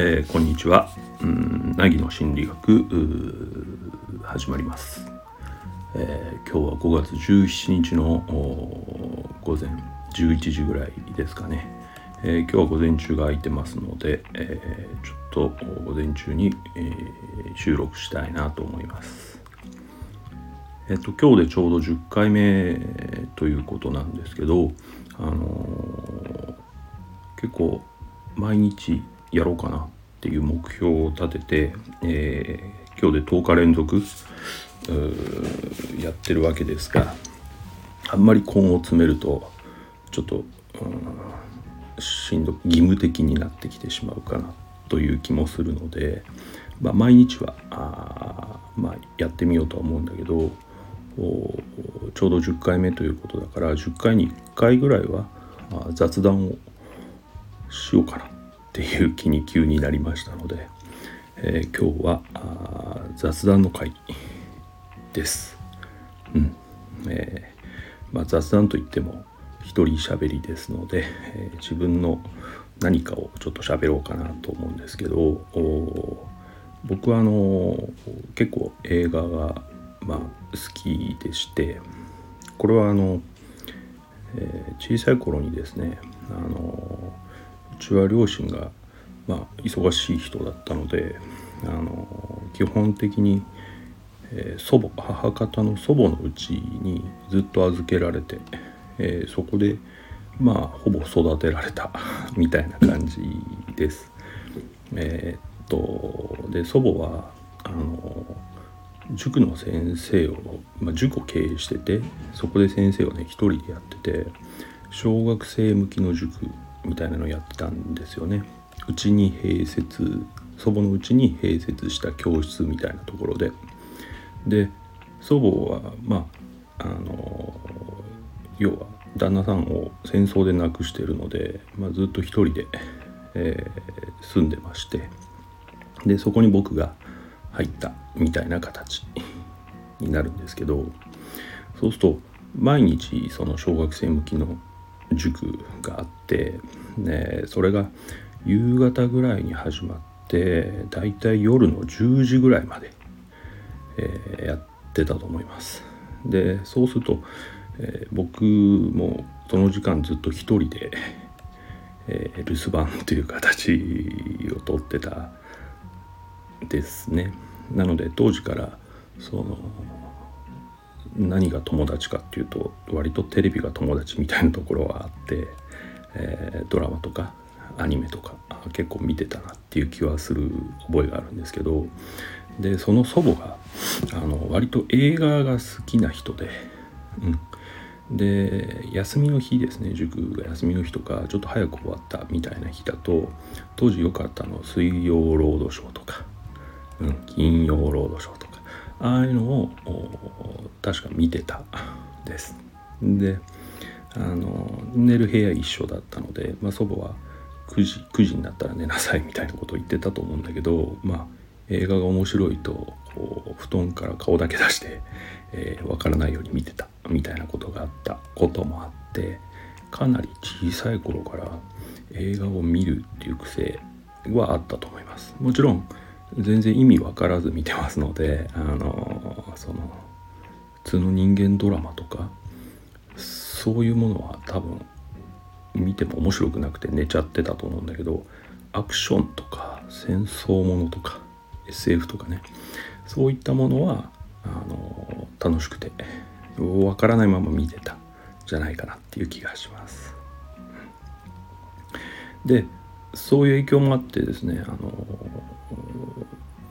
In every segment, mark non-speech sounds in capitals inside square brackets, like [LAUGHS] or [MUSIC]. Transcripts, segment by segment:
えー、こんにちは。うん凪の心理学始まります、えー、今日は5月17日の午前11時ぐらいですかね。えー、今日は午前中が空いてますので、えちょっと午前中に、え収録したいなと思います。えっと今日でちょうど10回目ということなんですけど、あの結構毎日やろうかなっていう目標を立てて、えー、今日で10日連続やってるわけですがあんまり根を詰めるとちょっと、しんど義務的になってきてしまうかなという気もするので、まあ、毎日はあ、まあ、やってみようとは思うんだけどちょうど10回目ということだから10回に1回ぐらいは雑談をしようかなっていう気に急になりましたので、えー、今日は雑談の会です。うんえーまあ、雑談といっても一人喋りですので、えー、自分の何かをちょっと喋ろうかなと思うんですけど僕はあの結構映画が、まあ、好きでしてこれはあの、えー、小さい頃にですねあのちは両親が、まあ、忙しい人だったのであの基本的に、えー、祖母母方の祖母のうちにずっと預けられて、えー、そこでまあほぼ育てられた [LAUGHS] みたいな感じです。えー、っとで祖母はあの塾の先生を、まあ、塾を経営しててそこで先生をね一人でやってて小学生向きの塾みたいなのをやってたんですよね。うちに併設祖母のうちに併設した教室みたいなところで。で祖母はまああの要は旦那さんを戦争で亡くしてるので、まあ、ずっと一人で、えー、住んでまして。でそこに僕が入ったみたいな形になるんですけど。そうすると毎日その小学生向きの塾があってね、それが夕方ぐらいに始まってだいたい夜の10時ぐらいまで、えー、やってたと思います。でそうすると、えー、僕もその時間ずっと一人で、えー、留守番という形をとってたですね。なので当時からその何が友達かっていうと割とテレビが友達みたいなところはあって、えー、ドラマとかアニメとか結構見てたなっていう気はする覚えがあるんですけどでその祖母があの割と映画が好きな人で、うん、で休みの日ですね塾が休みの日とかちょっと早く終わったみたいな日だと当時よかったの「水曜ロードショー」とか、うん、金曜ロードショーとかああいうのを確か見てたですであの寝る部屋一緒だったので、まあ、祖母は9時 ,9 時になったら寝なさいみたいなことを言ってたと思うんだけどまあ映画が面白いとこう布団から顔だけ出して、えー、分からないように見てたみたいなことがあったこともあってかなり小さい頃から映画を見るっていう癖はあったと思います。もちろん全然意味分からず見てますのであのその通の人間ドラマとかそういうものは多分見ても面白くなくて寝ちゃってたと思うんだけどアクションとか戦争ものとか SF とかねそういったものはあの楽しくて分からないまま見てたじゃないかなっていう気がします。でそういう影響もあってですねあの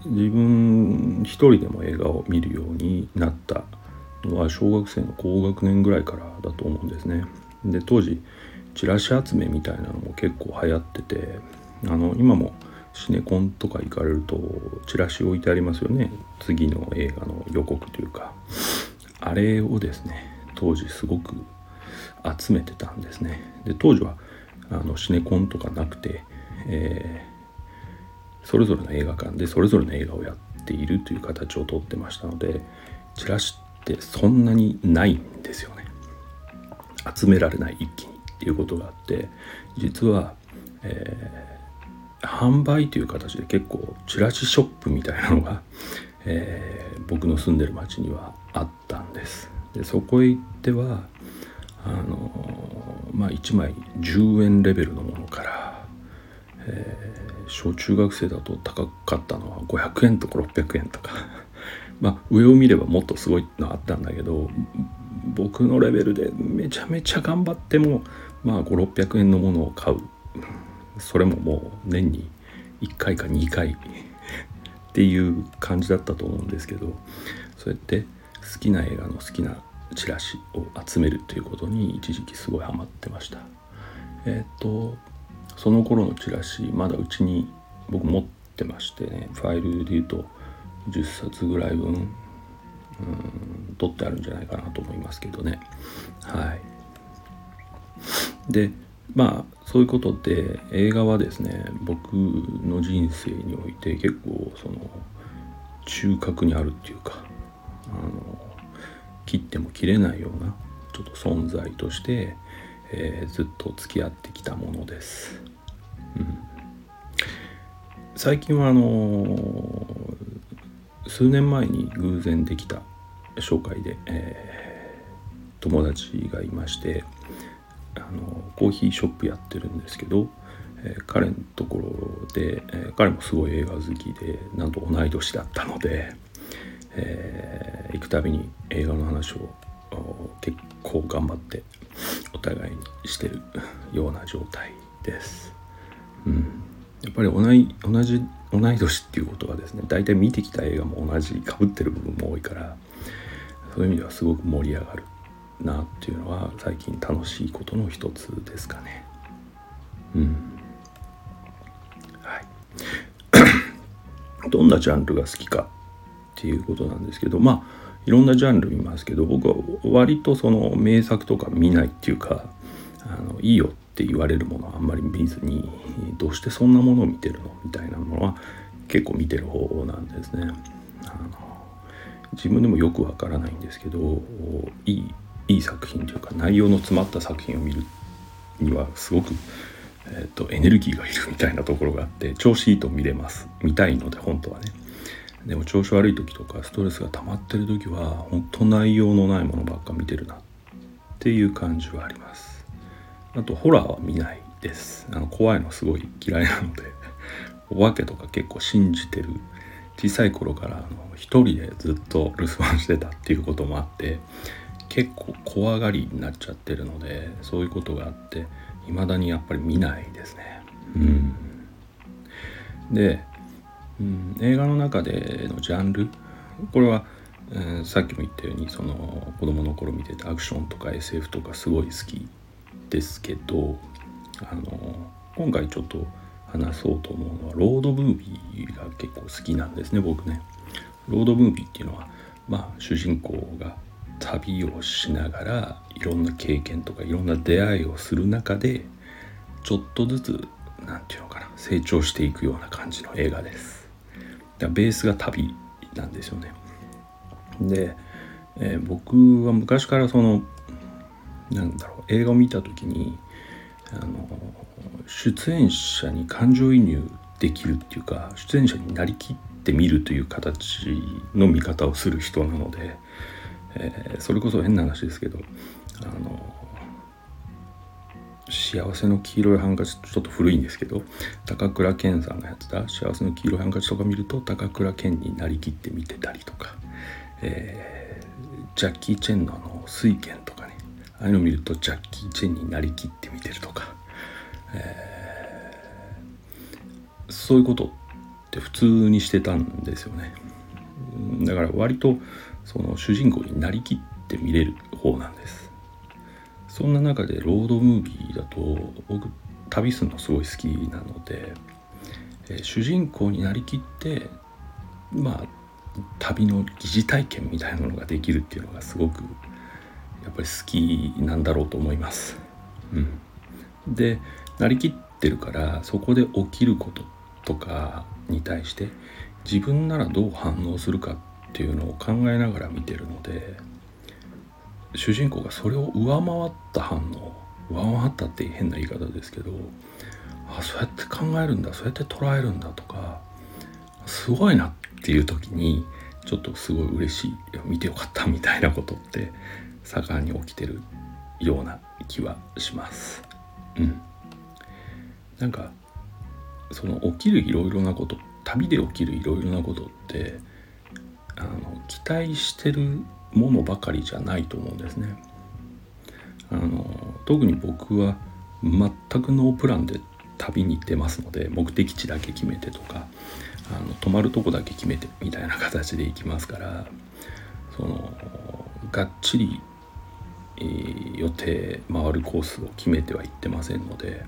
自分一人でも映画を見るようになったは小学生の高学年ぐらいからだと思うんですね。で当時チラシ集めみたいなのも結構流行っててあの今もシネコンとか行かれるとチラシ置いてありますよね。次の映画の予告というか。あれをですね当時すごく集めてたんですね。で当時はあのシネコンとかなくて、えー、それぞれの映画館でそれぞれの映画をやっているという形をとってましたのでチラシってそんなにないんですよね。集められない一気にっていうことがあって実は、えー、販売という形で結構チラシショップみたいなのが、えー、僕の住んでる町にはあったんです。でそこへ行ってはあのまあ1枚10円レベルのものから、えー、小中学生だと高かったのは500円とか600円とか。まあ上を見ればもっとすごいのあったんだけど僕のレベルでめちゃめちゃ頑張ってもまあ5600円のものを買う。それももう年に1回か2回 [LAUGHS] っていう感じだったと思うんですけどそうやって好きな映画の好きなチラシを集めるということに一時期すごいハマってました。えっ、とその頃のチラシまだうちに僕持ってましてねファイルで言うと10冊ぐらい分うん取ってあるんじゃないかなと思いますけどね。はい。でまあそういうことで映画はですね僕の人生において結構その中核にあるっていうかあの切っても切れないようなちょっと存在として、えー、ずっと付き合ってきたものです。うん、最近はあの数年前に偶然できた紹介で、えー、友達がいましてあのコーヒーショップやってるんですけど、えー、彼のところで、えー、彼もすごい映画好きでなんと同い年だったので、え、行くたびに映画の話を結構頑張ってお互いにしてるような状態です。うん、やっぱり同い同じ同い年っていうことはですね大体見てきた映画も同じかぶってる部分も多いからそういう意味ではすごく盛り上がるなっていうのは最近楽しいことの一つですかね。うん。はい。[COUGHS] どんなジャンルが好きかっていうことなんですけどまあいろんなジャンル見ますけど僕は割とその名作とか見ないっていうかあのいいよってって言われるものはあんまり見ずにどうしてそんなものを見てるのみたいなものは結構見てる方なんですね。あの自分でもよくわからないんですけどいいいい作品というか内容の詰まった作品を見るにはすごく、えーと、エネルギーがいるみたいなところがあって調子いいと見れます。見たいので本当はね。でも調子悪い時とかストレスが溜まってる時は本当内容のないものばっか見てるなっていう感じはあります。あとホラーは見ないです。あの怖いのすごい嫌いなので。[LAUGHS] お化けとか結構信じてる。小さい頃からあの一人でずっと留守番してたっていうこともあって結構怖がりになっちゃってるのでそういうことがあって未だにやっぱり見ないですね。うん、で、うん、映画の中でのジャンル？これは、えー、さっきも言ったようにその子供の頃見てたアクションとか SF とかすごい好きですけどあの今回ちょっと話そうと思うのはロードムービーが結構好きなんですね僕ね。ロードムービーっていうのはまあ主人公が旅をしながらいろんな経験とかいろんな出会いをする中でちょっとずつ何て言うのかな成長していくような感じの映画です。ベースが旅なんですよね。で、えー、僕は昔からそのなんだろう映画を見た時にあの出演者に感情移入できるっていうか出演者になりきってみるという形の見方をする人なのでえー、それこそ変な話ですけどあの幸せの黄色いハンカチちょっと古いんですけど高倉健さんがやってた幸せの黄色いハンカチとか見ると高倉健になりきって見てたりとか、えー、ジャッキー・チェンのあの水拳とかああいうの見るとジャッキー・チェンになりきって見てるとか、えー、そういうことって普通にしてたんですよね。だから割とその主人公になりきって見れる方なんです。そんな中でロードムービーだと僕旅するのすごい好きなので、えー、主人公になりきってまあ旅の疑似体験みたいなものができるっていうのがすごくやっぱり好きなんだろうと思います。うん、でなりきってるからそこで起きることとかに対して自分ならどう反応するかっていうのを考えながら見てるので主人公がそれを上回った反応上回ったって変な言い方ですけどあそうやって考えるんだそうやって捉えるんだとかすごいなっていう時にちょっとすごい嬉しい見てよかったみたいなことって盛んに起きてるような気はします。うん、なんかその起きるいろいろなこと旅で起きるいろいろなことってあの期待してるものばかりじゃないと思うんですね。あの特に僕は全くノープランで旅に出ますので目的地だけ決めてとかあの泊まるとこだけ決めてみたいな形で行きますからそのがっちり、予定回るコースを決めてはいってませんので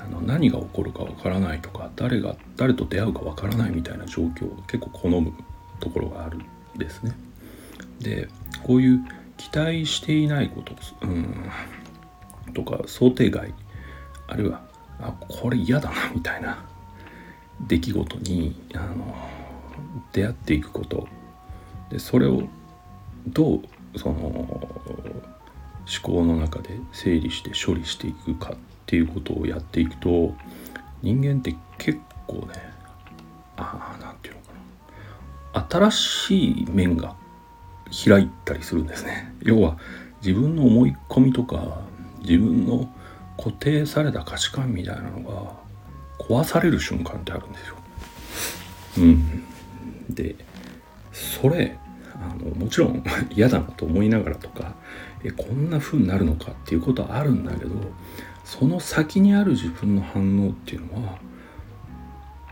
あの何が起こるかわからないとか誰が誰と出会うかわからないみたいな状況を結構好むところがあるんですね。でこういう期待していないこと、うん、とか想定外あるいはあこれ嫌だなみたいな出来事にあの出会っていくことでそれをどうその思考の中で整理して処理していくかっていうことをやっていくと人間って結構ねああなんていうのかな。新しい面が開いたりするんですね。要は自分の思い込みとか自分の固定された価値観みたいなのが壊される瞬間ってあるんですよ。うん、でそれあのもちろん [LAUGHS] 嫌だなと思いながらとかえこんな風になるのかっていうことはあるんだけどその先にある自分の反応っていうのは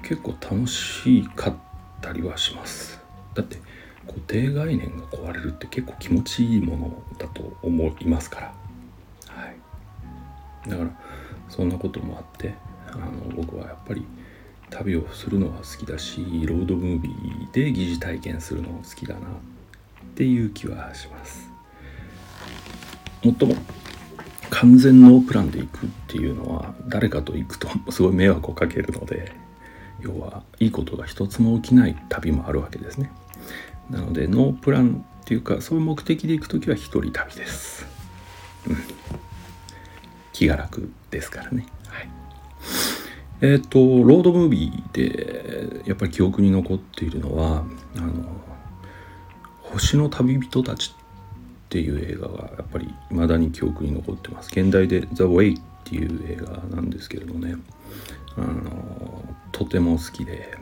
結構楽しかったりはします。だって固定概念が壊れるって結構気持ちいいものだと思いますから。はい、だからそんなこともあってあの僕はやっぱり旅をするのは好きだしロードムービーで疑似体験するのも好きだなっていう気はします。もっとも完全ノープランで行くっていうのは誰かと行くと [LAUGHS] すごい迷惑をかけるので要はいいことが一つも起きない旅もあるわけですね。なのでノープランっていうかそういう目的で行く時は一人旅です、気が楽ですからね。えっ、ー、とロードムービーでやっぱり記憶に残っているのはあの星の旅人たちっていう映画がやっぱり未だに記憶に残ってます。現代で「The Way」っていう映画なんですけれどね。あのとても好きで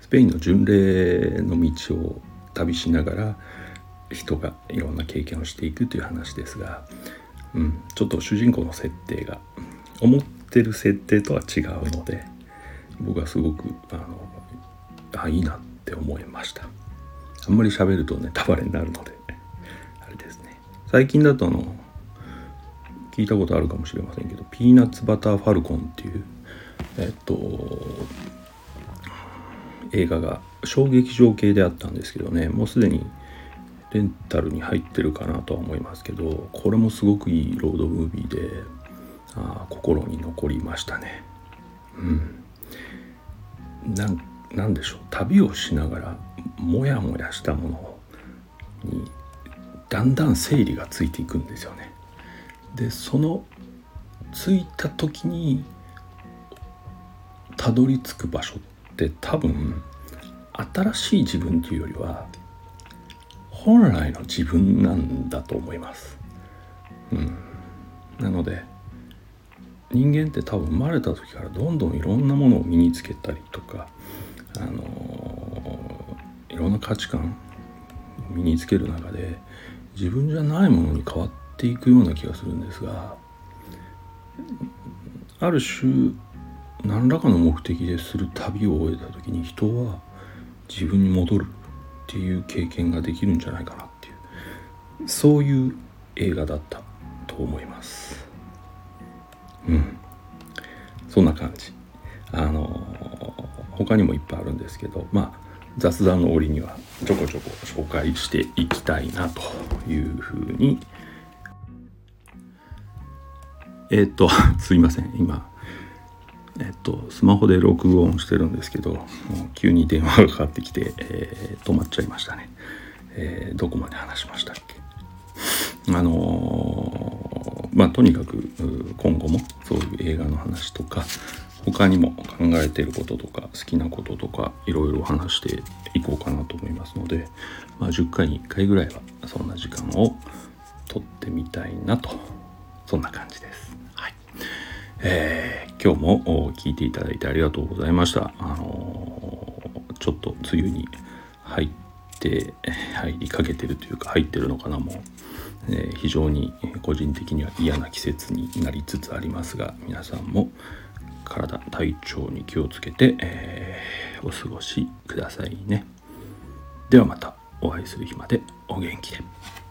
スペインの巡礼の道を旅しながら人がいろんな経験をしていくという話ですが、うん、ちょっと主人公の設定が思っってる設定とは違うので僕はすごくあのあいいなって思いました。あんまり喋るとネタバレになるのであれですね。最近だとあの聞いたことあるかもしれませんけどピーナッツバターファルコンっていうえっと映画が衝撃場系であったんですけどねもうすでにレンタルに入ってるかなとは思いますけどこれもすごくいいロードムービーであ心に残りましたね。うん、ななんでしょう旅をしながらモヤモヤしたものにだんだん整理がついていくんですよね。でそのついた時にたどり着く場所って多分新しい自分というよりは本来の自分なんだと思います。うん、なので人間って多分生まれた時からどんどんいろんなものを身につけたりとか、あのいろんな価値観を身につける中で自分じゃないものに変わっていくような気がするんですがある種何らかの目的でする旅を終えた時に人は自分に戻るっていう経験ができるんじゃないかなっていうそういう映画だったと思います。うん。そんな感じ。あの他にもいっぱいあるんですけどまあ雑談の折にはちょこちょこ紹介していきたいなというふうに。えっ、と [LAUGHS] すいません。今えっとスマホで録音してるんですけど急に電話がかかってきて、えー、止まっちゃいましたね、えー、どこまで話しましたっけ？あのまあとにかく今後もそういう映画の話とか他にも考えていることとか好きなこととかいろいろ話していこうかなと思いますので、まあ、10回に1回ぐらいはそんな時間を取ってみたいなとそんな感じです。はいえー、今日も聞いていただいてありがとうございました。あのー、ちょっと梅雨に入って入りかけてるというか入ってるのかなもう、えー、非常に個人的には嫌な季節になりつつありますが皆さんも体体調に気をつけて、えー、お過ごしくださいねではまたお会いする日までお元気で。